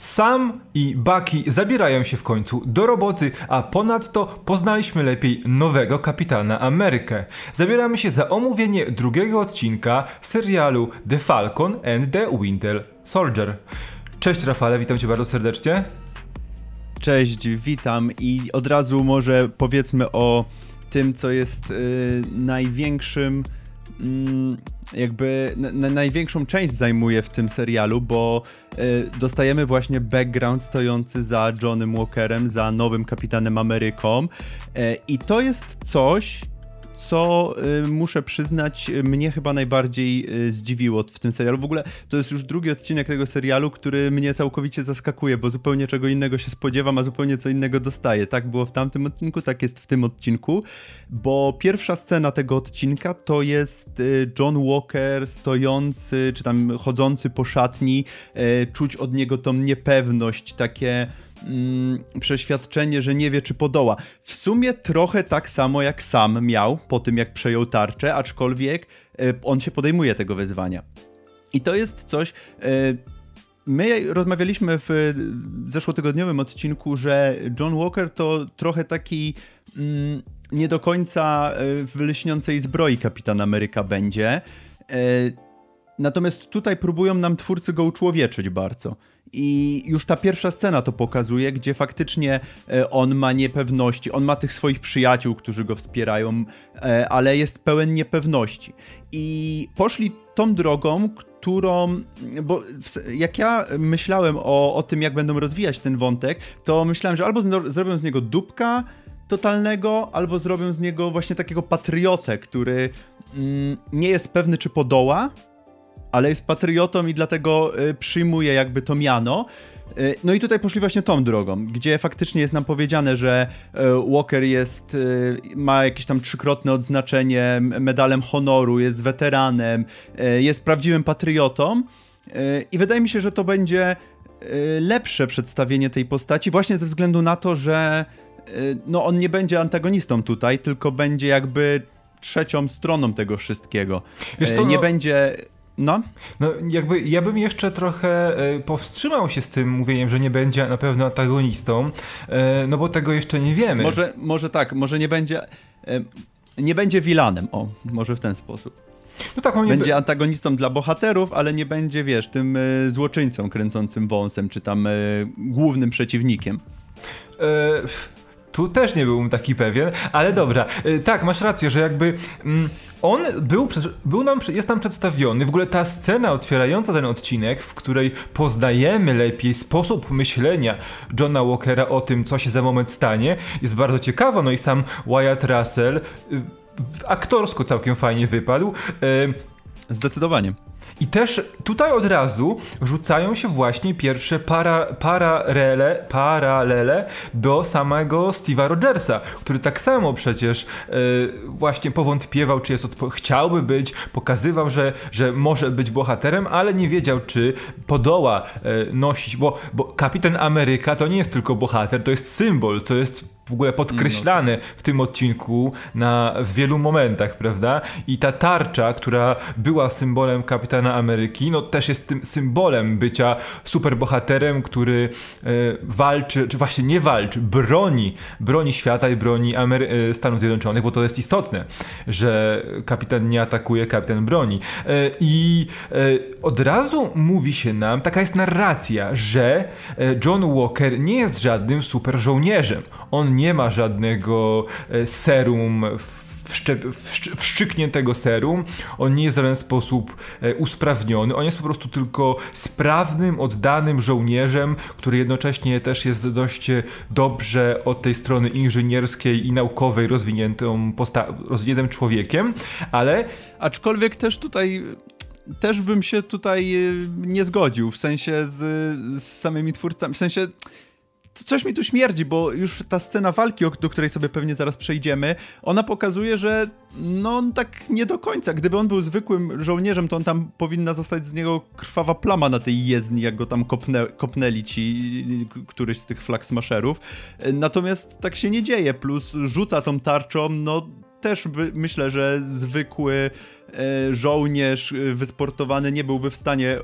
Sam i Bucky zabierają się w końcu do roboty, a ponadto poznaliśmy lepiej nowego kapitana Amerykę. Zabieramy się za omówienie drugiego odcinka serialu The Falcon and the Winter Soldier. Cześć Rafale, witam cię bardzo serdecznie. Cześć, witam i od razu może powiedzmy o tym, co jest yy, największym. Yy, jakby na, największą część zajmuje w tym serialu, bo y, dostajemy właśnie background stojący za Johnem Walkerem, za nowym kapitanem Ameryką. Y, I to jest coś, co y, muszę przyznać, mnie chyba najbardziej y, zdziwiło w tym serialu. W ogóle to jest już drugi odcinek tego serialu, który mnie całkowicie zaskakuje, bo zupełnie czego innego się spodziewam, a zupełnie co innego dostaję. Tak było w tamtym odcinku, tak jest w tym odcinku, bo pierwsza scena tego odcinka to jest y, John Walker stojący, czy tam chodzący po szatni, czuć od niego tą niepewność, takie mm, przeświadczenie, że nie wie, czy podoła. W sumie trochę tak samo jak sam miał po tym, jak przejął tarczę, aczkolwiek e, on się podejmuje tego wyzwania. I to jest coś. E, My rozmawialiśmy w zeszłotygodniowym odcinku, że John Walker to trochę taki mm, nie do końca e, w lśniącej zbroi Kapitan Ameryka będzie. Natomiast tutaj próbują nam twórcy go uczłowieczyć bardzo. I już ta pierwsza scena to pokazuje, gdzie faktycznie e, on ma niepewności, on ma tych swoich przyjaciół, którzy go wspierają, e, ale jest pełen niepewności. I poszli tą drogą, którą, bo jak ja myślałem o, o tym, jak będą rozwijać ten wątek, to myślałem, że albo zrobią z niego dupka, totalnego, albo zrobią z niego właśnie takiego patriotę, który mm, nie jest pewny, czy podoła, ale jest patriotą i dlatego y, przyjmuje jakby to miano. Y, no i tutaj poszli właśnie tą drogą, gdzie faktycznie jest nam powiedziane, że y, Walker jest, ma jakieś tam trzykrotne odznaczenie medalem honoru, jest weteranem, jest prawdziwym patriotą i wydaje mi się, że to będzie lepsze przedstawienie tej postaci właśnie ze względu na to, że no on nie będzie antagonistą tutaj, tylko będzie jakby trzecią stroną tego wszystkiego. Wiesz co, nie no... będzie no. No, jakby ja bym jeszcze trochę e, powstrzymał się z tym mówieniem, że nie będzie na pewno antagonistą, e, no bo tego jeszcze nie wiemy. Może, może tak, może nie będzie. E, nie będzie vilanem, o, może w ten sposób. No tak, on będzie antagonistą dla bohaterów, ale nie będzie, wiesz, tym złoczyńcą kręcącym wąsem, czy tam głównym przeciwnikiem. E tu też nie byłbym taki pewien, ale dobra. Y, tak, masz rację, że jakby mm, on był, był nam, jest nam przedstawiony, w ogóle ta scena otwierająca ten odcinek, w której poznajemy lepiej sposób myślenia Johna Walkera o tym, co się za moment stanie, jest bardzo ciekawa. No i sam Wyatt Russell y, aktorsko całkiem fajnie wypadł. Y, Zdecydowanie. I też tutaj od razu rzucają się właśnie pierwsze para, paralele, paralele do samego Steve'a Rogersa, który tak samo przecież yy, właśnie powątpiewał, czy jest chciałby być, pokazywał, że, że może być bohaterem, ale nie wiedział, czy podoła yy, nosić, bo, bo Kapitan Ameryka to nie jest tylko bohater, to jest symbol, to jest w ogóle podkreślane no w tym odcinku na w wielu momentach, prawda? I ta tarcza, która była symbolem kapitana Ameryki, no też jest tym symbolem bycia superbohaterem, który e, walczy, czy właśnie nie walczy, broni, broni świata i broni Amery e, Stanów Zjednoczonych, bo to jest istotne, że kapitan nie atakuje, kapitan broni. E, I e, od razu mówi się nam, taka jest narracja, że John Walker nie jest żadnym super żołnierzem. On nie ma żadnego e, serum wszczykniętego serum. On nie jest w żaden sposób e, usprawniony. On jest po prostu tylko sprawnym, oddanym żołnierzem, który jednocześnie też jest dość e, dobrze od tej strony inżynierskiej i naukowej rozwiniętym człowiekiem, ale... Aczkolwiek też tutaj też bym się tutaj nie zgodził, w sensie z, z samymi twórcami, w sensie coś mi tu śmierdzi, bo już ta scena walki, do której sobie pewnie zaraz przejdziemy, ona pokazuje, że no tak nie do końca. Gdyby on był zwykłym żołnierzem, to on tam powinna zostać z niego krwawa plama na tej jezdni, jak go tam kopnę, kopnęli ci któryś z tych flag smasherów. Natomiast tak się nie dzieje, plus rzuca tą tarczą, no też myślę, że zwykły e, żołnierz e, wysportowany nie byłby w stanie e,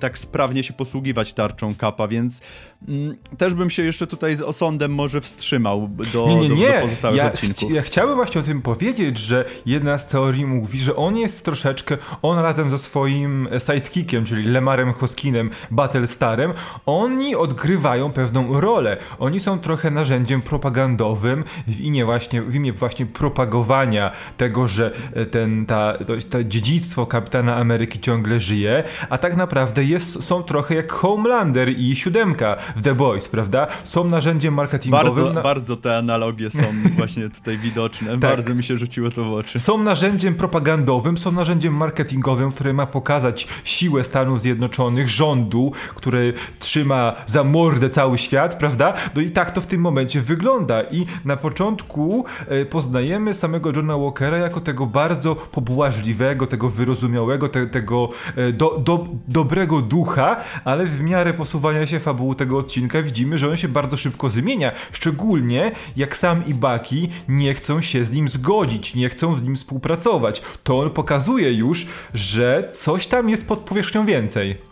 tak sprawnie się posługiwać tarczą kapa, więc mm, też bym się jeszcze tutaj z osądem może wstrzymał do, nie, nie, nie. do, do pozostałych ja odcinków. ja chciałbym właśnie o tym powiedzieć, że jedna z teorii mówi, że on jest troszeczkę, on razem ze swoim sidekickiem, czyli Lemarem Hoskinem, Battlestarem, oni odgrywają pewną rolę. Oni są trochę narzędziem propagandowym w imię właśnie, w imię właśnie propagowania tego, że ten, ta, to, to dziedzictwo kapitana Ameryki ciągle żyje, a tak naprawdę jest, są trochę jak Homelander i siódemka w The Boys, prawda? Są narzędziem marketingowym. Bardzo, na... bardzo te analogie są właśnie tutaj widoczne. tak. Bardzo mi się rzuciło to w oczy. Są narzędziem propagandowym, są narzędziem marketingowym, które ma pokazać siłę Stanów Zjednoczonych, rządu, który trzyma za mordę cały świat, prawda? No i tak to w tym momencie wygląda. I na początku e, poznajemy samego Johna Walkera jako tego bardzo pobłażliwego, tego wyrozumiałego, te, tego e, do, do, dobrego ducha, ale w miarę posuwania się fabuły tego odcinka widzimy, że on się bardzo szybko zmienia. Szczególnie jak sam i Baki nie chcą się z nim zgodzić, nie chcą z nim współpracować. To on pokazuje już, że coś tam jest pod powierzchnią więcej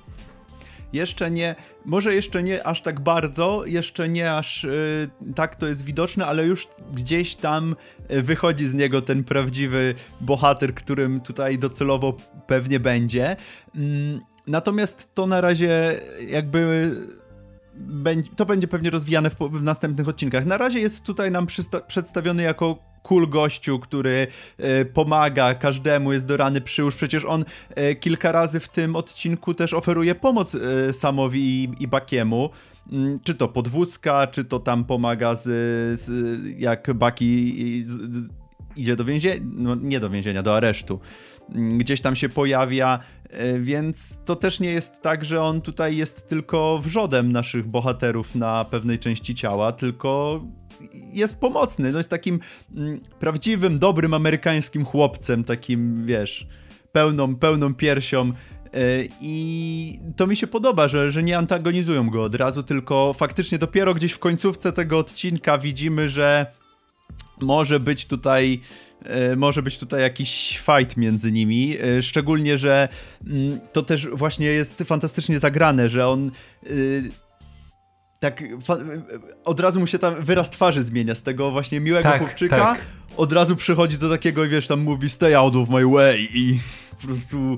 jeszcze nie, może jeszcze nie aż tak bardzo, jeszcze nie aż yy, tak to jest widoczne, ale już gdzieś tam y, wychodzi z niego ten prawdziwy bohater, którym tutaj docelowo pewnie będzie. Yy, natomiast to na razie jakby to będzie pewnie rozwijane w, w, następnych odcinkach. Na razie jest tutaj nam przedstawiony jako cool gościu, który e, pomaga każdemu, jest do rany przyłóż. Przecież on e, kilka razy w tym odcinku też oferuje pomoc e, Samowi i, Bakiemu mm, czy to podwózka, czy to tam pomaga z, z jak Baki idzie do więzienia, no nie do więzienia, do aresztu. Mm, gdzieś tam się pojawia, więc to też nie jest tak, że on tutaj jest tylko wrzodem naszych bohaterów na pewnej części ciała, tylko jest pomocny. No jest takim mm, prawdziwym, dobrym amerykańskim chłopcem, takim, wiesz, pełną, pełną piersią. E, I to mi się podoba, że, że nie antagonizują go od razu, tylko faktycznie dopiero gdzieś w końcówce tego odcinka widzimy, że może być tutaj e, może być tutaj jakiś fight między nimi, e, szczególnie, że mm, to też właśnie jest fantastycznie zagrane, że on tak od razu mu się tam wyraz twarzy zmienia z tego właśnie miłego tak, chłopczyka. Tak. Od razu przychodzi do takiego, wiesz, tam mówi stay out of my way i po prostu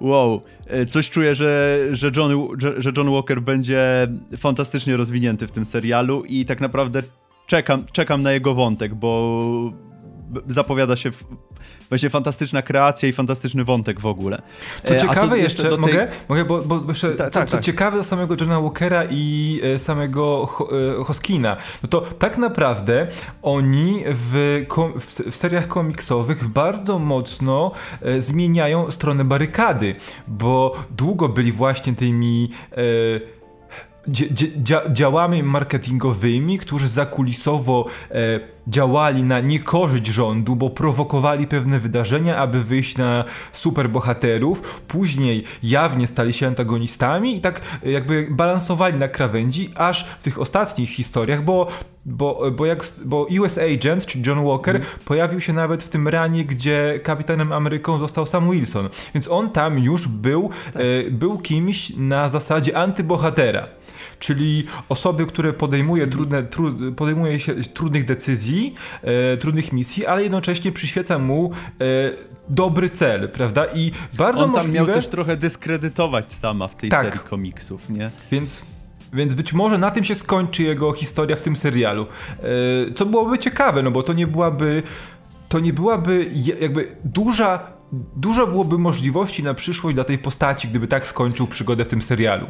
wow. E, coś czuję, że, że, John, że John Walker będzie fantastycznie rozwinięty w tym serialu i tak naprawdę czekam, czekam na jego wątek, bo zapowiada się właśnie fantastyczna kreacja i fantastyczny wątek w ogóle. Co e, ciekawe co jeszcze, mogę? Tej... mogę? Bo, bo jeszcze, ta, co, tak, co tak. ciekawe do samego Johna Walkera i e, samego e, Hoskina, no to tak naprawdę oni w, w, w seriach komiksowych bardzo mocno zmieniają stronę barykady, bo długo byli właśnie tymi działami marketingowymi, którzy zakulisowo e, działali na niekorzyść rządu, bo prowokowali pewne wydarzenia, aby wyjść na superbohaterów. Później jawnie stali się antagonistami i tak jakby balansowali na krawędzi, aż w tych ostatnich historiach, bo bo, bo, jak, bo US Agent, czy John Walker, mm. pojawił się nawet w tym ranie, gdzie kapitanem Ameryką został Sam Wilson. Więc on tam już był, tak. e, był kimś na zasadzie antybohatera czyli osoby, które podejmuje, trudne, tru, podejmuje się trudnych decyzji, e, trudnych misji, ale jednocześnie przyświeca mu e, dobry cel, prawda? I bardzo On tam możliwe... miał też trochę dyskredytować sama w tej tak. serii komiksów, nie? Więc więc być może na tym się skończy jego historia w tym serialu. E, co byłoby ciekawe, no bo to nie byłaby. To nie byłaby jakby duża. Dużo byłoby możliwości na przyszłość dla tej postaci, gdyby tak skończył przygodę w tym serialu.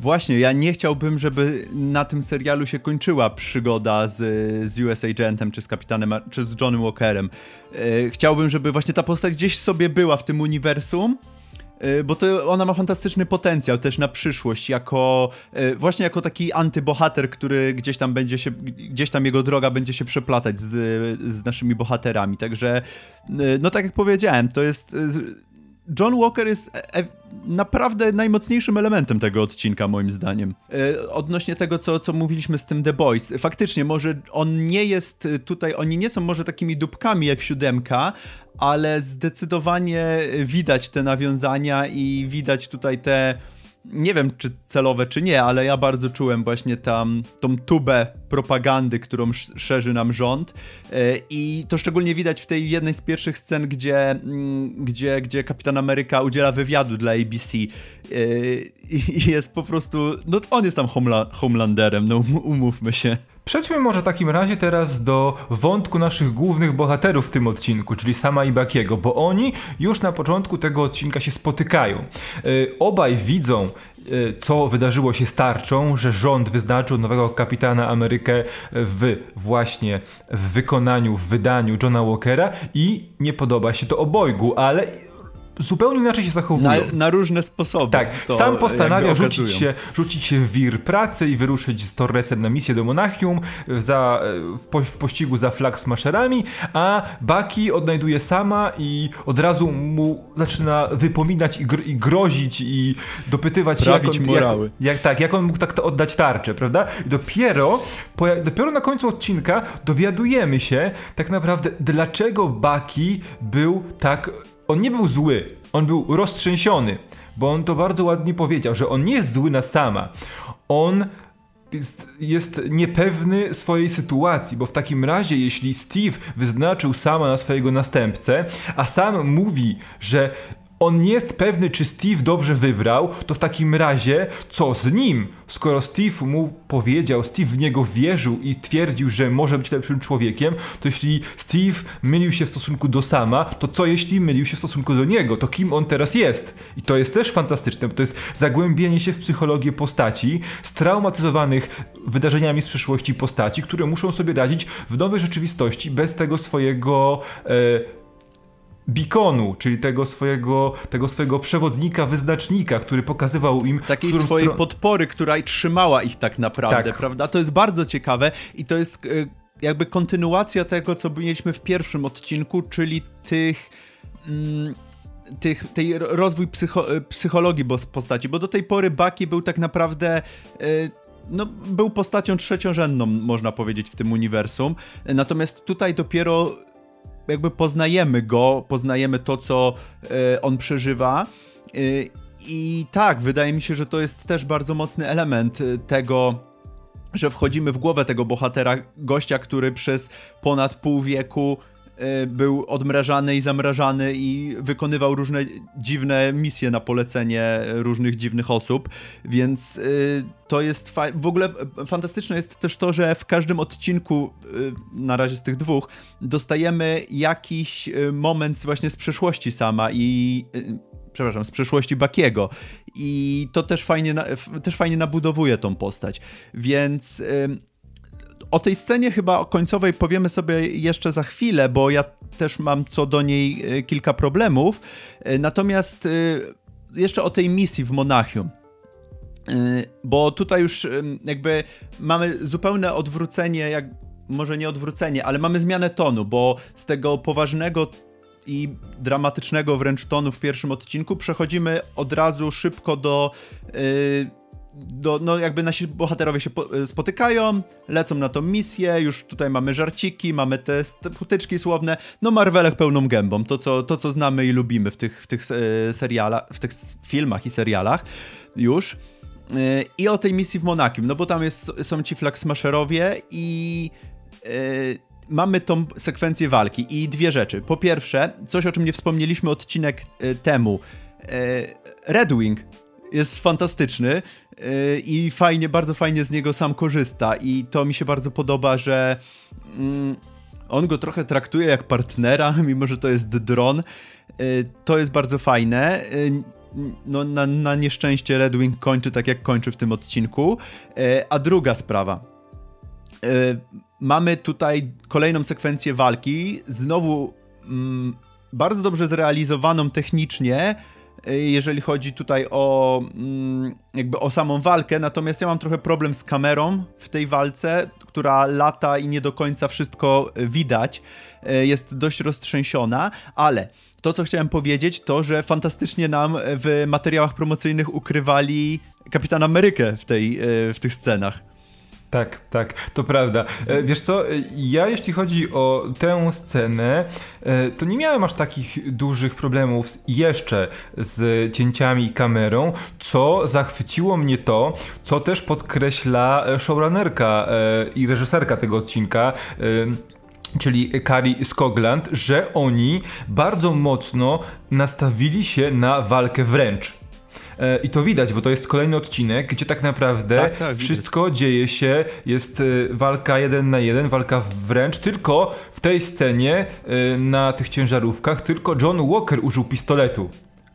Właśnie, ja nie chciałbym, żeby na tym serialu się kończyła przygoda z, z US Agentem, czy z Kapitanem, czy z Johnnym Walkerem. E, chciałbym, żeby właśnie ta postać gdzieś sobie była w tym uniwersum, e, bo to ona ma fantastyczny potencjał też na przyszłość, jako e, właśnie jako taki antybohater, który gdzieś tam będzie się, gdzieś tam jego droga będzie się przeplatać z, z naszymi bohaterami. Także, no tak jak powiedziałem, to jest John Walker jest e naprawdę najmocniejszym elementem tego odcinka, moim zdaniem. E, odnośnie tego, co, co mówiliśmy z tym The Boys, faktycznie, może on nie jest tutaj, oni nie są może takimi dupkami jak siódemka, ale zdecydowanie widać te nawiązania i widać tutaj te nie wiem czy celowe czy nie, ale ja bardzo czułem właśnie tam tą tubę propagandy, którą szerzy nam rząd e, i to szczególnie widać w tej jednej z pierwszych scen, gdzie, mm, gdzie, gdzie Kapitan Ameryka udziela wywiadu dla ABC e, i jest po prostu, no on jest tam homla, Homelanderem, no um, umówmy się. Przejdźmy może w takim razie teraz do wątku naszych głównych bohaterów w tym odcinku, czyli Sama i Bakiego, bo oni już na początku tego odcinka się spotykają. Yy, obaj widzą, yy, co wydarzyło się z tarczą, że rząd wyznaczył nowego kapitana Amerykę w właśnie w wykonaniu, w wydaniu Johna Walkera i nie podoba się to obojgu, ale zupełnie inaczej się zachowują. Na, na różne sposoby. Tak, sam postanawia rzucić się, rzucić się w wir pracy i wyruszyć z Torresem na misję do Monachium za, w, po, w pościgu za flag smasherami, a Baki odnajduje sama i od razu mu zaczyna wypominać i, gr i grozić i dopytywać się, jak on. Jak, jak, tak, jak on mógł tak oddać tarczę, prawda? I dopiero, po, dopiero na końcu odcinka dowiadujemy się tak naprawdę, dlaczego Baki był tak on nie był zły, on był roztrzęsiony, bo on to bardzo ładnie powiedział, że on nie jest zły na sama. On jest, jest, niepewny swojej sytuacji, bo w takim razie, jeśli Steve wyznaczył sama na swojego następcę, a sam mówi, że on nie jest pewny, czy Steve dobrze wybrał, to w takim razie co z nim? Skoro Steve mu powiedział, Steve w niego wierzył i twierdził, że może być lepszym człowiekiem, to jeśli Steve mylił się w stosunku do sama, to co jeśli mylił się w stosunku do niego? To kim on teraz jest? I to jest też fantastyczne, bo to jest zagłębienie się w psychologię postaci, straumatyzowanych wydarzeniami z przeszłości postaci, które muszą sobie radzić w nowej rzeczywistości bez tego swojego e, beaconu, czyli tego swojego, tego swojego przewodnika, wyznacznika, który pokazywał im... Takiej swojej stron... podpory, która trzymała ich tak naprawdę, tak. prawda? To jest bardzo ciekawe i to jest e, jakby kontynuacja tego, co mieliśmy w pierwszym odcinku, czyli tych... Mm, tych, tej rozwój psycho, e, psychologii postaci, bo do tej pory Bucky był tak naprawdę e, no, był postacią trzeciorzędną, można powiedzieć, w tym uniwersum. Natomiast tutaj dopiero jakby poznajemy go, poznajemy to, co e, on przeżywa. E, I tak, wydaje mi się, że to jest też bardzo mocny element e, tego, że wchodzimy w głowę tego bohatera, gościa, który przez ponad pół wieku był odmrażany i zamrażany i wykonywał różne dziwne misje na polecenie różnych dziwnych osób, więc to jest w ogóle fantastyczne jest też to, że w każdym odcinku, y, na razie z tych dwóch, dostajemy jakiś y, moment właśnie z przeszłości sama i y, przepraszam, z przeszłości Bakiego. I to też fajnie, też fajnie nabudowuje tą postać. Więc o tej scenie chyba końcowej powiemy sobie jeszcze za chwilę, bo ja też mam co do niej kilka problemów. Natomiast jeszcze o tej misji w Monachium. Bo tutaj już jakby mamy zupełne odwrócenie, jak może nie odwrócenie, ale mamy zmianę tonu, bo z tego poważnego i dramatycznego wręcz tonu w pierwszym odcinku przechodzimy od razu szybko do. Do, no jakby nasi bohaterowie się po, y, spotykają, lecą na tą misję, już tutaj mamy żarciki, mamy te putyczki słowne, no Marvelek pełną gębą, to co, to co znamy i lubimy w tych, w tych e, serialach, w tych filmach i serialach już. I o tej misji w Monachium, no bo tam jest, są ci flag smasherowie i yy, mamy tą sekwencję walki i dwie rzeczy. Po pierwsze, coś o czym nie wspomnieliśmy odcinek temu. Red Wing jest fantastyczny i fajnie, bardzo fajnie z niego sam korzysta i to mi się bardzo podoba, że mm, on go trochę traktuje jak partnera, mimo że to jest dron. To jest bardzo fajne no, na, na nieszczęście Red Wing kończy tak, jak kończy w tym odcinku. A druga sprawa. Mamy tutaj kolejną sekwencję walki, znowu mm, bardzo dobrze zrealizowaną technicznie, jeżeli chodzi tutaj o mm, jakby o samą walkę, natomiast ja mam trochę problem z kamerą w tej walce, która lata i nie do końca wszystko widać, jest dość roztrzęsiona, ale to, co chciałem powiedzieć, to, że fantastycznie nam w materiałach promocyjnych ukrywali Kapitan Amerykę w, tej, w tych scenach. Tak, tak, to prawda. E, wiesz co, e, ja jeśli chodzi o tę scenę, e, to nie miałem aż takich dużych problemów jeszcze z cięciami i kamerą, co zachwyciło mnie to, co też podkreśla showrunnerka i reżyserka tego odcinka czyli Kari Skogland, że oni bardzo mocno nastawili się na walkę wręcz. E, I to widać, bo to jest kolejny odcinek, gdzie tak naprawdę tak, tak, wszystko widać. dzieje się, jest e, walka jeden na jeden, walka wręcz, tylko w tej scenie e, na tych ciężarówkach tylko John Walker użył pistoletu.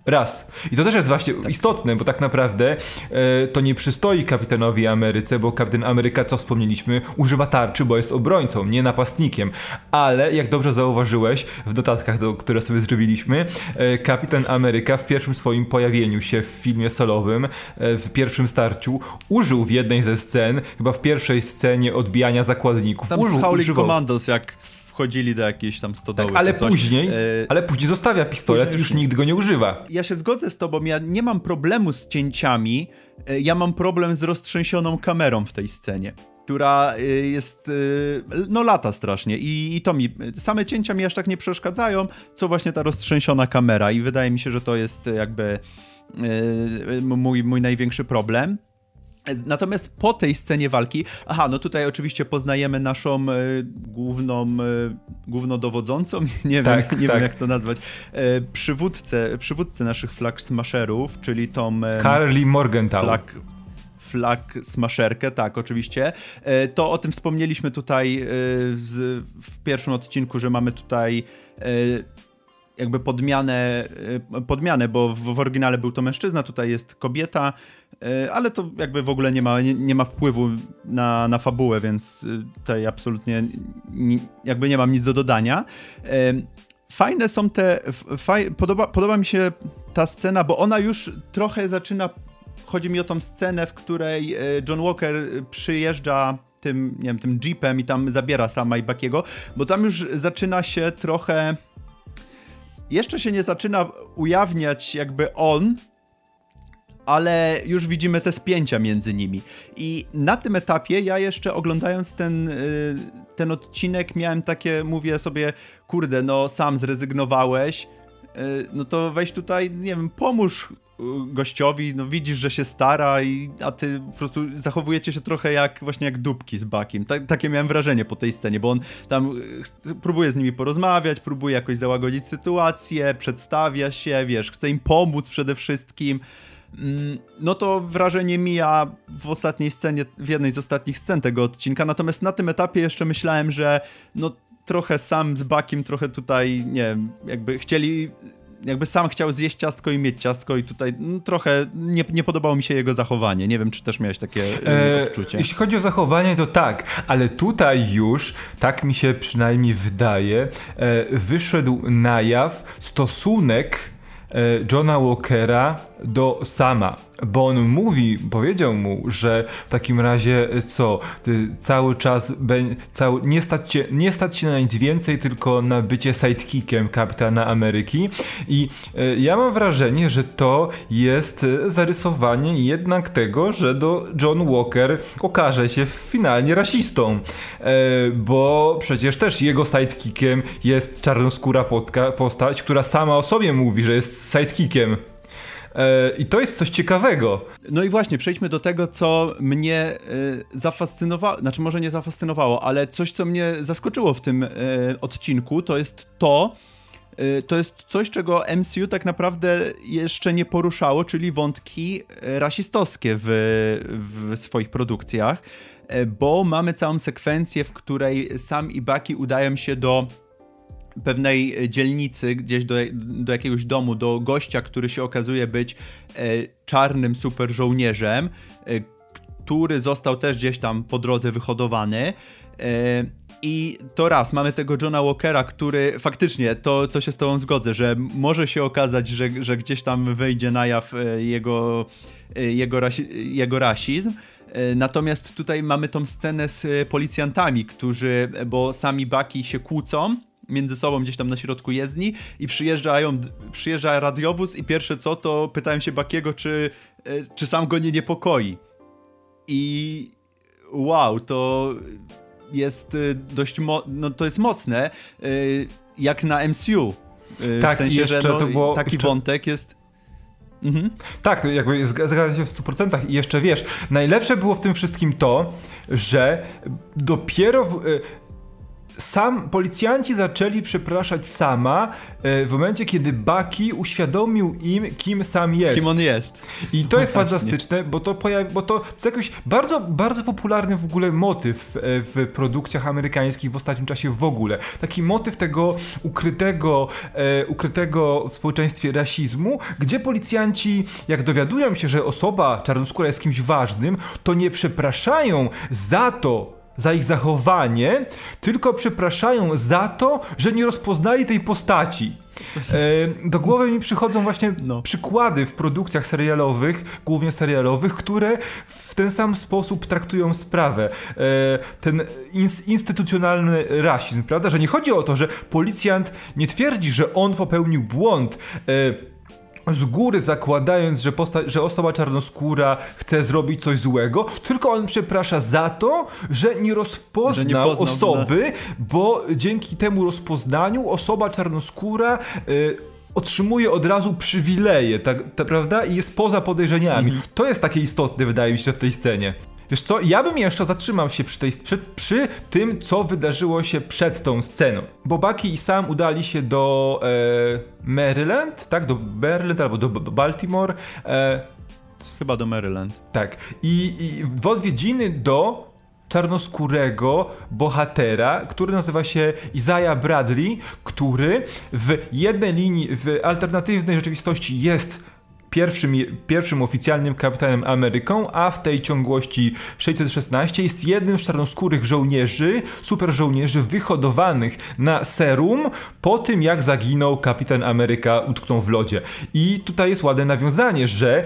Raz. I to też jest właśnie tak. istotne, bo tak naprawdę e, to nie przystoi kapitanowi Ameryce, bo kapitan Ameryka, co wspomnieliśmy, używa tarczy, bo jest obrońcą, nie napastnikiem. Ale jak dobrze zauważyłeś w notatkach, do, które sobie zrobiliśmy, e, kapitan Ameryka w pierwszym swoim pojawieniu się w filmie solowym, e, w pierwszym starciu, użył w jednej ze scen, chyba w pierwszej scenie odbijania zakładników. Tam użył, z Howling Commandos, jak wchodzili do jakiejś tam stodoły. Tak, ale później, e... ale później zostawia pistolet i już nigdy go nie używa. Ja się zgodzę z tobą, ja nie mam problemu z cięciami, e, ja mam problem z roztrzęsioną kamerą w tej scenie która e, jest, no lata strasznie I, i to mi, same cięcia mi aż tak nie przeszkadzają, co właśnie ta roztrzęsiona kamera i wydaje mi się, że to jest jakby mój, mój największy problem. Natomiast po tej scenie walki, aha, no tutaj oczywiście poznajemy naszą e, główną, e, głównodowodzącą, nie, tak, wiem, nie tak. wiem jak to nazwać, e, przywódcę, przywódcę naszych flag smasherów, czyli tą... E, Carly Morgenthau. Flag, flag smasherkę, tak, oczywiście. To o tym wspomnieliśmy tutaj z, w pierwszym odcinku, że mamy tutaj jakby podmianę, podmianę bo w, w oryginale był to mężczyzna, tutaj jest kobieta, ale to jakby w ogóle nie ma, nie, nie ma wpływu na, na fabułę, więc y, tutaj absolutnie jakby nie mam nic do dodania. E, fajne są te. Faj, podoba, podoba mi się ta scena, bo ona już trochę zaczyna. Chodzi mi o tą scenę, w której e, John Walker przyjeżdża tym, nie wiem, tym jeepem i tam zabiera sama i Bakiego, bo tam już zaczyna się trochę. Jeszcze się nie zaczyna ujawniać jakby on, ale już widzimy te spięcia między nimi. I na tym etapie ja jeszcze oglądając ten, y, ten odcinek miałem takie, mówię sobie, kurde, no sam zrezygnowałeś, y, no to weź tutaj, nie wiem, pomóż gościowi, no widzisz, że się stara, i, a ty po prostu zachowujecie się trochę jak właśnie jak dupki z Bakim. Ta, takie miałem wrażenie po tej scenie, bo on tam y, próbuje z nimi porozmawiać, próbuje jakoś załagodzić sytuację, przedstawia się, wiesz, chce im pomóc przede wszystkim. Mm, no to wrażenie mija w ostatniej scenie, w jednej z ostatnich scen tego odcinka, natomiast na tym etapie jeszcze myślałem, że no trochę sam z Bakiem, trochę tutaj, nie wiem, jakby chcieli jakby sam chciał zjeść ciastko i mieć ciastko i tutaj no, trochę nie, nie podobało mi się jego zachowanie. Nie wiem, czy też miałeś takie e, odczucie. Jeśli chodzi o zachowanie, to tak, ale tutaj już, tak mi się przynajmniej wydaje, e, wyszedł na jaw stosunek Johna Walkera do Sama bo on mówi, powiedział mu, że w takim razie e, co, cały czas cały, nie, stać się, nie stać się na nic więcej, tylko na bycie sidekickiem kapitana Ameryki i e, ja mam wrażenie, że to jest e, zarysowanie jednak tego, że do John Walker okaże się finalnie rasistą, bo przecież też jego sidekickiem jest czarnoskóra postać, która sama o sobie mówi, że jest sidekickiem. E, I to jest coś ciekawego. No i właśnie, przejdźmy do tego, co mnie e, zafascynowało, znaczy może nie zafascynowało, ale coś, co mnie zaskoczyło w tym e, odcinku, to jest to, to jest coś, czego MCU tak naprawdę jeszcze nie poruszało, czyli wątki rasistowskie w, w swoich produkcjach, bo mamy całą sekwencję, w której Sam i Bucky udają się do pewnej dzielnicy, gdzieś do, do jakiegoś domu, do gościa, który się okazuje być e, czarnym super żołnierzem, e, który został też gdzieś tam po drodze wyhodowany. E, I to raz, mamy tego Johna Walkera, który faktycznie, to, to się z tobą zgodzę, że może się okazać, że, że gdzieś tam wyjdzie na jaw e, jego, e, jego, rasi, jego rasizm. E, natomiast tutaj mamy tą scenę z policjantami, którzy, bo sami Baki się kłócą między sobą gdzieś tam na środku jezdni i przyjeżdżają, przyjeżdża radiowóz i pierwsze co to pytałem się Bakiego, czy, e, czy sam go nie niepokoi. I wow, to jest e, dość, no to jest mocne, e, jak na MCU. Tak, w sensie, jeszcze że no, to było, taki jeszcze... wątek jest... Mhm. Tak, jakby zgadza się w 100% i jeszcze wiesz, najlepsze było w tym wszystkim to, że dopiero w, sam policjanci zaczęli przepraszać sama e, w momencie, kiedy Baki uświadomił im, kim sam jest. Kim on jest. I to no jest właśnie. fantastyczne, bo to, pojawi, bo to jest jakiś bardzo, bardzo popularny w ogóle motyw e, w produkcjach amerykańskich w ostatnim czasie w ogóle. Taki motyw tego ukrytego, e, ukrytego w społeczeństwie rasizmu, gdzie policjanci, jak dowiadują się, że osoba czarnoskóra jest kimś ważnym, to nie przepraszają za to, za ich zachowanie, tylko przepraszają za to, że nie rozpoznali tej postaci. E, do głowy mi przychodzą właśnie no. przykłady w produkcjach serialowych, głównie serialowych, które w ten sam sposób traktują sprawę. E, ten instytucjonalny rasizm, prawda? Że nie chodzi o to, że policjant nie twierdzi, że on popełnił błąd. E, z góry zakładając, że, posta- że osoba czarnoskóra chce zrobić coś złego, tylko on przeprasza za to, że nie rozpoznał że nie osoby, bo dzięki temu rozpoznaniu osoba czarnoskóra y, otrzymuje od razu przywileje, tak, tak, prawda? I jest poza podejrzeniami. Mhm. To jest takie istotne, wydaje mi się, w tej scenie. Wiesz co, ja bym jeszcze zatrzymał się przy, tej, przy, przy tym, co wydarzyło się przed tą sceną. Bo Bucky i Sam udali się do e, Maryland, tak? Do Maryland albo do Baltimore. E, Chyba do Maryland. Tak. I, i w odwiedziny do czarnoskórego bohatera, który nazywa się Isaiah Bradley, który w jednej linii, w alternatywnej rzeczywistości jest pierwszym, pierwszym oficjalnym kapitanem Ameryką, a w tej ciągłości 616 jest jednym z czarnoskórych żołnierzy, super żołnierzy wyhodowanych na serum po tym, jak zaginął kapitan Ameryka utknął w lodzie. I tutaj jest ładne nawiązanie, że e,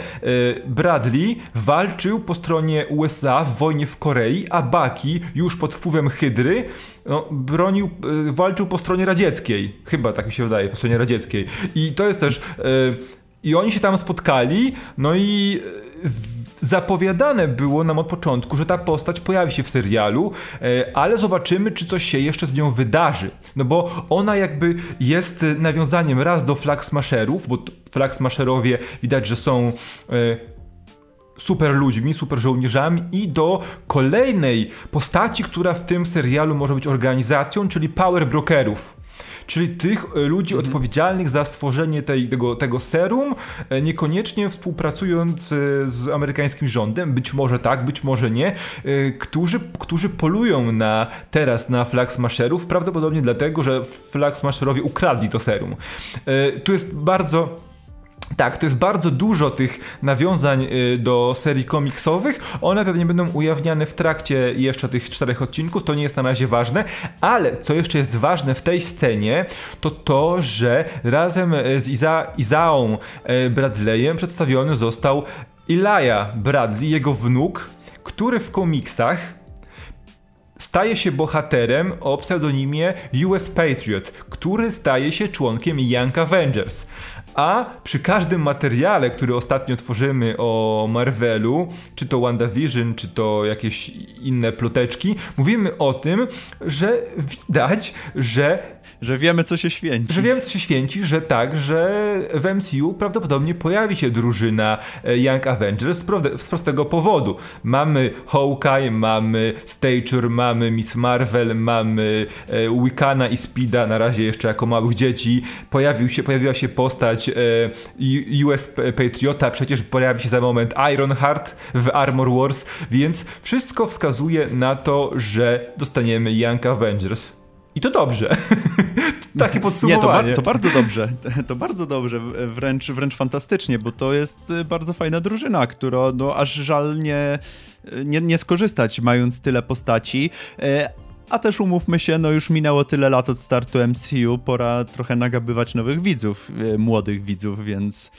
Bradley walczył po stronie USA w wojnie w Korei, a Baki już pod wpływem Hydry no, bronił, e, walczył po stronie radzieckiej. Chyba tak mi się wydaje, po stronie radzieckiej. I to jest też e, i oni się tam spotkali, no i e, zapowiadane było nam od początku, że ta postać pojawi się w serialu, e, ale zobaczymy, czy coś się jeszcze z nią wydarzy. No bo ona jakby jest nawiązaniem raz do Flag Smasherów, bo Flag Smasherowie widać, że są e, super ludźmi, super żołnierzami i do kolejnej postaci, która w tym serialu może być organizacją, czyli Power Brokerów czyli tych e, ludzi mhm. odpowiedzialnych za stworzenie tej, tego, tego serum, e, niekoniecznie współpracując e, z amerykańskim rządem, być może tak, być może nie, którzy, którzy polują na teraz na flag smasherów, prawdopodobnie dlatego, że flag smasherowie ukradli to serum. Tu jest bardzo tak, to jest bardzo dużo tych nawiązań y, do serii komiksowych. One pewnie będą ujawniane w trakcie jeszcze tych czterech odcinków, to nie jest na razie ważne, ale co jeszcze jest ważne w tej scenie, to to, że razem z Iza Izaą y, Bradleyem przedstawiony został Elijah Bradley, jego wnuk, który w komiksach staje się bohaterem o pseudonimie US Patriot, który staje się członkiem Young Avengers. A przy każdym materiale, który ostatnio tworzymy o Marvelu, czy to WandaVision, czy to jakieś inne ploteczki, mówimy o tym, że widać, że że wiemy, co się święci. Że wiemy, co się święci, że tak, że w MCU prawdopodobnie pojawi się drużyna e, Young Avengers z, prostego powodu. Mamy Hawkeye, mamy Stature, mamy Miss Marvel, mamy e, Wiccana i Speeda, na razie jeszcze jako małych dzieci. Pojawił się, pojawiła się postać e, US Patriota, przecież pojawi się za moment Ironheart w Armor Wars, więc wszystko wskazuje na to, że dostaniemy Young Avengers. I to dobrze. Takie podsumowanie. Nie, to, to, bardzo dobrze. To bardzo dobrze, wręcz, wręcz fantastycznie, bo to jest y, bardzo fajna drużyna, która no, aż żal nie, nie, nie skorzystać, mając tyle postaci. E, a też umówmy się, no już minęło tyle lat od startu MCU, pora trochę nagabywać nowych widzów, e, młodych widzów, więc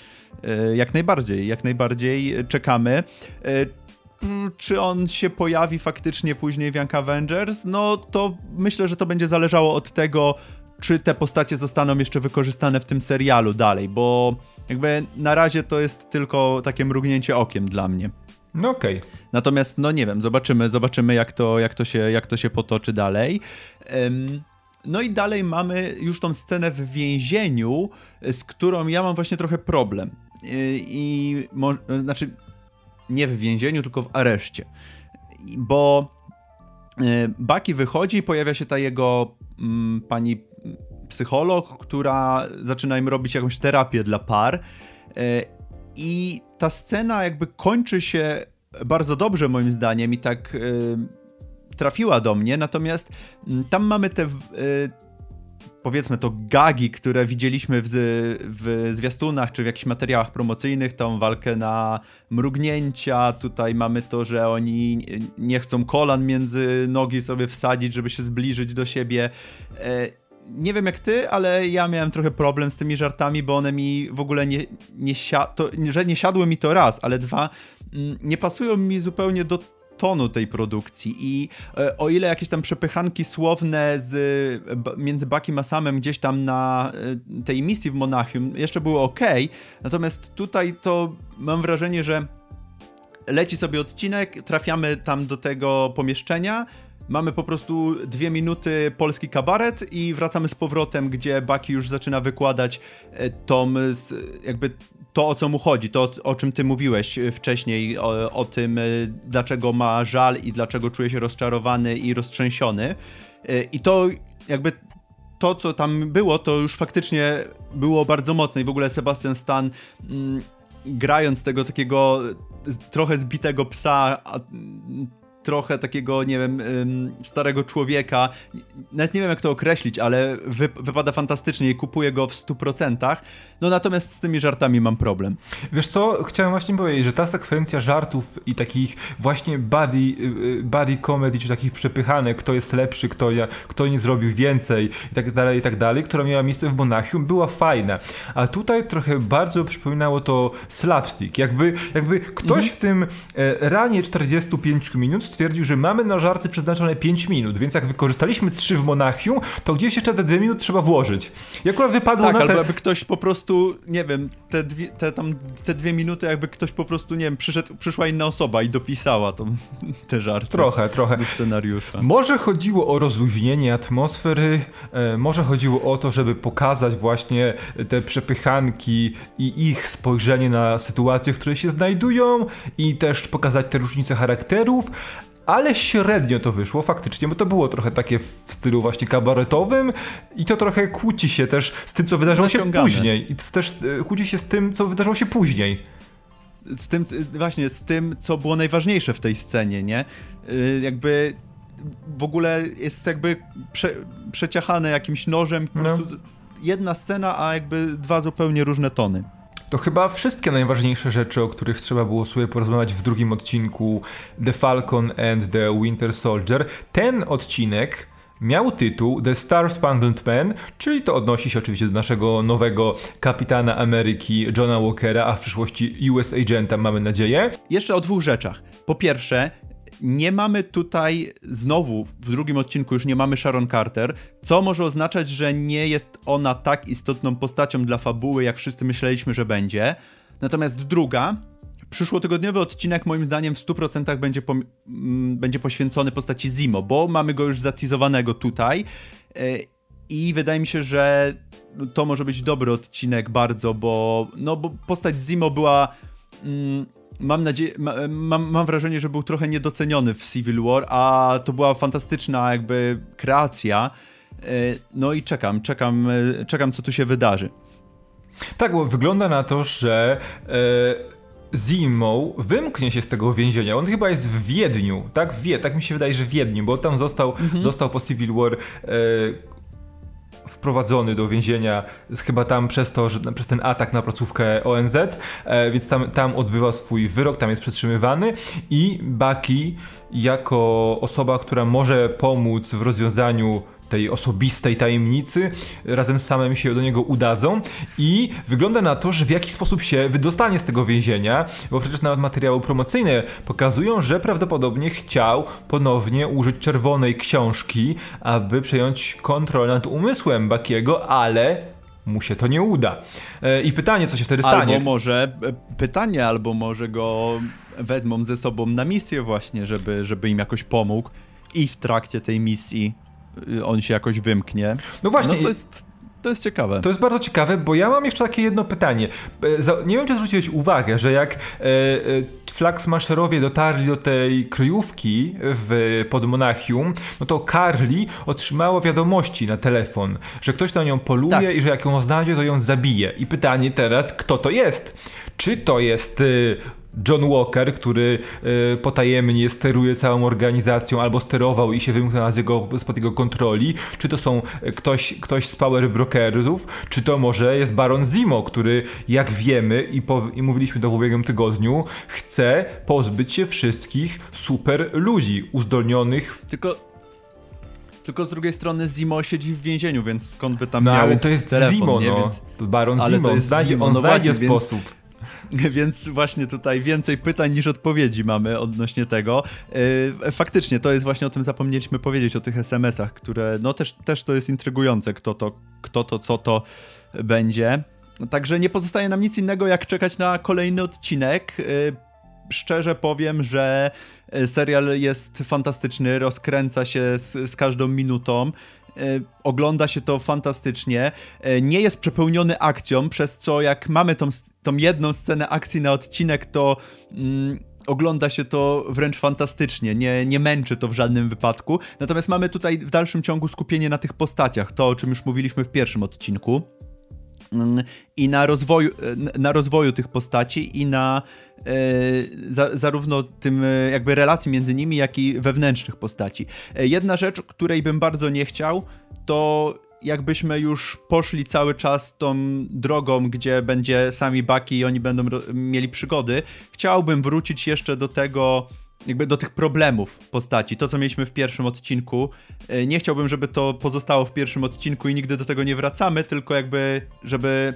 jak najbardziej, jak najbardziej czekamy. Mm, czy on się pojawi faktycznie później w Young Avengers, no to myślę, że to będzie zależało od tego, czy te postacie zostaną jeszcze wykorzystane w tym serialu dalej, bo jakby na razie to jest tylko takie mrugnięcie okiem dla mnie. No okej. Okay. Natomiast, no nie wiem, zobaczymy, zobaczymy jak to, jak to, się, jak to się potoczy dalej. Um, no i dalej mamy już tą scenę w więzieniu, z którą ja mam właśnie trochę problem. I, i mo, znaczy, nie w więzieniu, tylko w areszcie. Bo e, Baki wychodzi i pojawia się ta jego mm, pani psycholog, która zaczyna im robić jakąś terapię dla par. E, I ta scena jakby kończy się bardzo dobrze moim zdaniem i tak e, trafiła do mnie, natomiast mm, tam mamy te powiedzmy to gagi, które widzieliśmy w, w zwiastunach czy w jakichś materiałach promocyjnych, tą walkę na mrugnięcia, tutaj mamy to, że oni nie chcą kolan między nogi sobie wsadzić, żeby się zbliżyć do siebie. E, nie wiem jak ty, ale ja miałem trochę problem z tymi żartami, bo one mi w ogóle nie, nie że nie siadły mi to raz, ale dwa, mm, nie pasują mi zupełnie do tonu tej produkcji i e, o ile jakieś tam przepychanki słowne z, między Bakim a Samem gdzieś tam na e, tej misji w Monachium jeszcze były ok, natomiast tutaj to mam wrażenie, że leci sobie odcinek, trafiamy tam do tego pomieszczenia, mamy po prostu dwie minuty polski kabaret i wracamy z powrotem, gdzie Baki już zaczyna wykładać e, tom, jakby to, o co mu chodzi, to, o czym ty mówiłeś wcześniej, o, o tym, e, dlaczego ma żal i dlaczego czuje się rozczarowany i roztrzęsiony. E, I to jakby to, co tam było, to już faktycznie było bardzo mocne i w ogóle Sebastian Stan mm, grając tego takiego trochę zbitego psa, trochę takiego, nie wiem, starego człowieka. Nawet nie wiem, jak to określić, ale wy, wypada fantastycznie i kupuję go w 100%. No natomiast z tymi żartami mam problem. Wiesz co, chciałem właśnie powiedzieć, że ta sekwencja żartów i takich właśnie body, y, y, body comedy, czy takich przepychanek, kto jest lepszy, kto, ja, kto nie zrobił więcej i tak dalej, i tak dalej, która miała miejsce w Monachium, była fajna. A tutaj trochę bardzo przypominało to slapstick. Jakby, jakby ktoś mhm. w tym e, ranie 45 minut stwierdził, że mamy na żarty przeznaczone 5 minut, więc jak wykorzystaliśmy 3 w Monachium, to gdzieś jeszcze te 2 minuty trzeba włożyć. I akurat wypadło tak, na te... jakby ktoś po prostu, nie wiem, te dwie, te, tam, te dwie minuty jakby ktoś po prostu, nie wiem, przyszedł, przyszła inna osoba i dopisała tą, te żarty. Trochę, trochę. Do scenariusza. Może chodziło o rozluźnienie atmosfery, e, może chodziło o to, żeby pokazać właśnie te przepychanki i ich spojrzenie na sytuację, w której się znajdują i też pokazać te różnice charakterów, ale średnio to wyszło faktycznie, bo to było trochę takie w stylu właśnie kabaretowym i to trochę kłóci się też z tym, co wydarzyło się później. I też e, kłóci się z tym, co wydarzyło się później. Z tym, właśnie, z tym, co było najważniejsze w tej scenie, nie? E, jakby w ogóle jest jakby prze, przeciachane jakimś nożem, po no. prostu jedna scena, a jakby dwa zupełnie różne tony. To chyba wszystkie najważniejsze rzeczy, o których trzeba było sobie porozmawiać w drugim odcinku The Falcon and the Winter Soldier. Ten odcinek miał tytuł The Star Spangled Man, czyli to odnosi się oczywiście do naszego nowego kapitana Ameryki Johna Walkera, a w przyszłości US Agenta mamy nadzieję. Jeszcze o dwóch rzeczach. Po pierwsze, nie mamy tutaj, znowu w drugim odcinku już nie mamy Sharon Carter, co może oznaczać, że nie jest ona tak istotną postacią dla fabuły, jak wszyscy myśleliśmy, że będzie. Natomiast druga, przyszłotygodniowy odcinek moim zdaniem w 100% będzie, po, mm, będzie poświęcony postaci Zimo, bo mamy go już zatizowanego tutaj e, i wydaje mi się, że to może być dobry odcinek bardzo, bo, no, bo postać Zimo była... Mm, mam nadzieję, mam, mam wrażenie, że był trochę niedoceniony w Civil War, a to była fantastyczna jakby kreacja. E, no i czekam, czekam, e, czekam co tu się wydarzy. Tak, bo wygląda na to, że e, Zimo wymknie się z tego więzienia. On chyba jest w Wiedniu, tak? Wie, tak mi się wydaje, że w Wiedniu, bo tam został, mhm. został po Civil War wprowadzony do więzienia, chyba tam przez to, że, przez ten atak na placówkę ONZ, e, więc tam, tam odbywa swój wyrok, tam jest przetrzymywany i Baki jako osoba, która może pomóc w rozwiązaniu tej osobistej tajemnicy, razem z samym się do niego udadzą i wygląda na to, że w jakiś sposób się wydostanie z tego więzienia, bo przecież nawet materiały promocyjne pokazują, że prawdopodobnie chciał ponownie użyć czerwonej książki, aby przejąć kontrolę nad umysłem Bakiego, ale mu się to nie uda. E, I pytanie, co się wtedy stanie? Albo może e, pytanie, albo może go wezmą ze sobą na misję właśnie, żeby, żeby im jakoś pomógł i w trakcie tej misji on się jakoś wymknie. No właśnie. No to jest to jest ciekawe. To jest bardzo ciekawe, bo ja mam jeszcze takie jedno pytanie. E, nie wiem, czy zwróciłeś uwagę, że jak e, e, Flaxmasherowie dotarli do tej kryjówki w, pod Monachium, no to Carly otrzymała wiadomości na telefon, że ktoś na nią poluje tak. i że jak ją znajdzie, to ją zabije. I pytanie teraz, kto to jest? Czy to jest John Walker, który y, potajemnie steruje całą organizacją albo sterował i się wymknął z jego, spod jego kontroli, czy to są e, ktoś, ktoś z Power Brokerów, czy to może jest Baron Zimo, który jak wiemy i, po, i mówiliśmy to w ubiegłym tygodniu, chce pozbyć się wszystkich super ludzi uzdolnionych. Tylko tylko z drugiej strony Zimo siedzi w więzieniu, więc skąd by tam no, miał ale to jest telefon, Zimo, nie? no. Więc... Baron ale Zimo, to jest znajdzie, Zimo, on no znajdzie właśnie, sposób. Więc Więc właśnie tutaj więcej pytań niż odpowiedzi mamy odnośnie tego. E, faktycznie, to jest właśnie o tym zapomnieliśmy powiedzieć, o tych SMS-ach, które no też, też to jest intrygujące, kto to, kto to, co to będzie. Także nie pozostaje nam nic innego, jak czekać na kolejny odcinek. E, szczerze powiem, że serial jest fantastyczny, rozkręca się z, z każdą minutą. E, ogląda się to fantastycznie. E, nie jest przepełniony akcją, przez co jak mamy tą, tą jedną scenę akcji na odcinek, to mm, ogląda się to wręcz fantastycznie, nie, nie męczy to w żadnym wypadku. Natomiast mamy tutaj w dalszym ciągu skupienie na tych postaciach, to o czym już mówiliśmy w pierwszym odcinku i na rozwoju, na rozwoju tych postaci i na e, za, zarówno tym e, jakby relacji między nimi, jak i wewnętrznych postaci. E, jedna rzecz, której bym bardzo nie chciał, to jakbyśmy już poszli cały czas tą drogą, gdzie będzie sami Baki i oni będą mieli przygody. Chciałbym wrócić jeszcze do tego jakby do tych problemów postaci, to co mieliśmy w pierwszym odcinku. E, nie chciałbym, żeby to pozostało w pierwszym odcinku i nigdy do tego nie wracamy, tylko jakby, żeby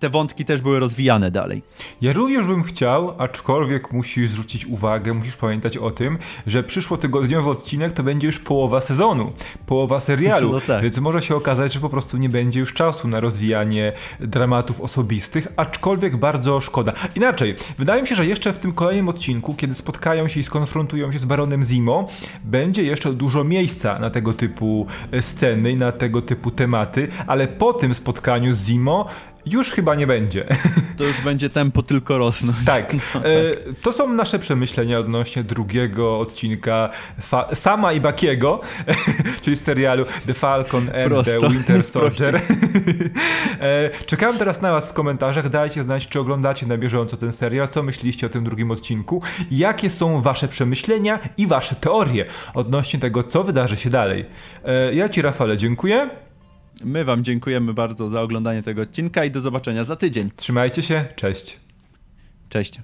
te wątki też były rozwijane dalej. Ja również bym chciał, aczkolwiek musisz zwrócić uwagę, musisz pamiętać o tym, że przyszłotygodniowy odcinek to będzie już połowa sezonu, połowa serialu, no tak. więc może się okazać, że po prostu nie będzie już czasu na rozwijanie dramatów osobistych, aczkolwiek bardzo szkoda. Inaczej, wydaje mi się, że jeszcze w tym kolejnym odcinku, kiedy spotkają się i skonfrontują się z Baronem Zimo, będzie jeszcze dużo miejsca na tego typu sceny i na tego typu tematy, ale po tym spotkaniu z Zimo już chyba nie będzie. To już będzie tempo tylko rosnąć. Tak. No, tak. to są nasze przemyślenia odnośnie drugiego odcinka Fa Sama i Bakiego, czyli serialu The Falcon and Prosto. the Winter Soldier. E, czekam teraz na was w komentarzach. Dajcie znać, czy oglądacie na bieżąco ten serial, co myśliście o tym drugim odcinku, jakie są wasze przemyślenia i wasze teorie odnośnie tego, co wydarzy się dalej. E, ja ci, Rafale, dziękuję. My Wam dziękujemy bardzo za oglądanie tego odcinka i do zobaczenia za tydzień. Trzymajcie się, cześć. Cześć.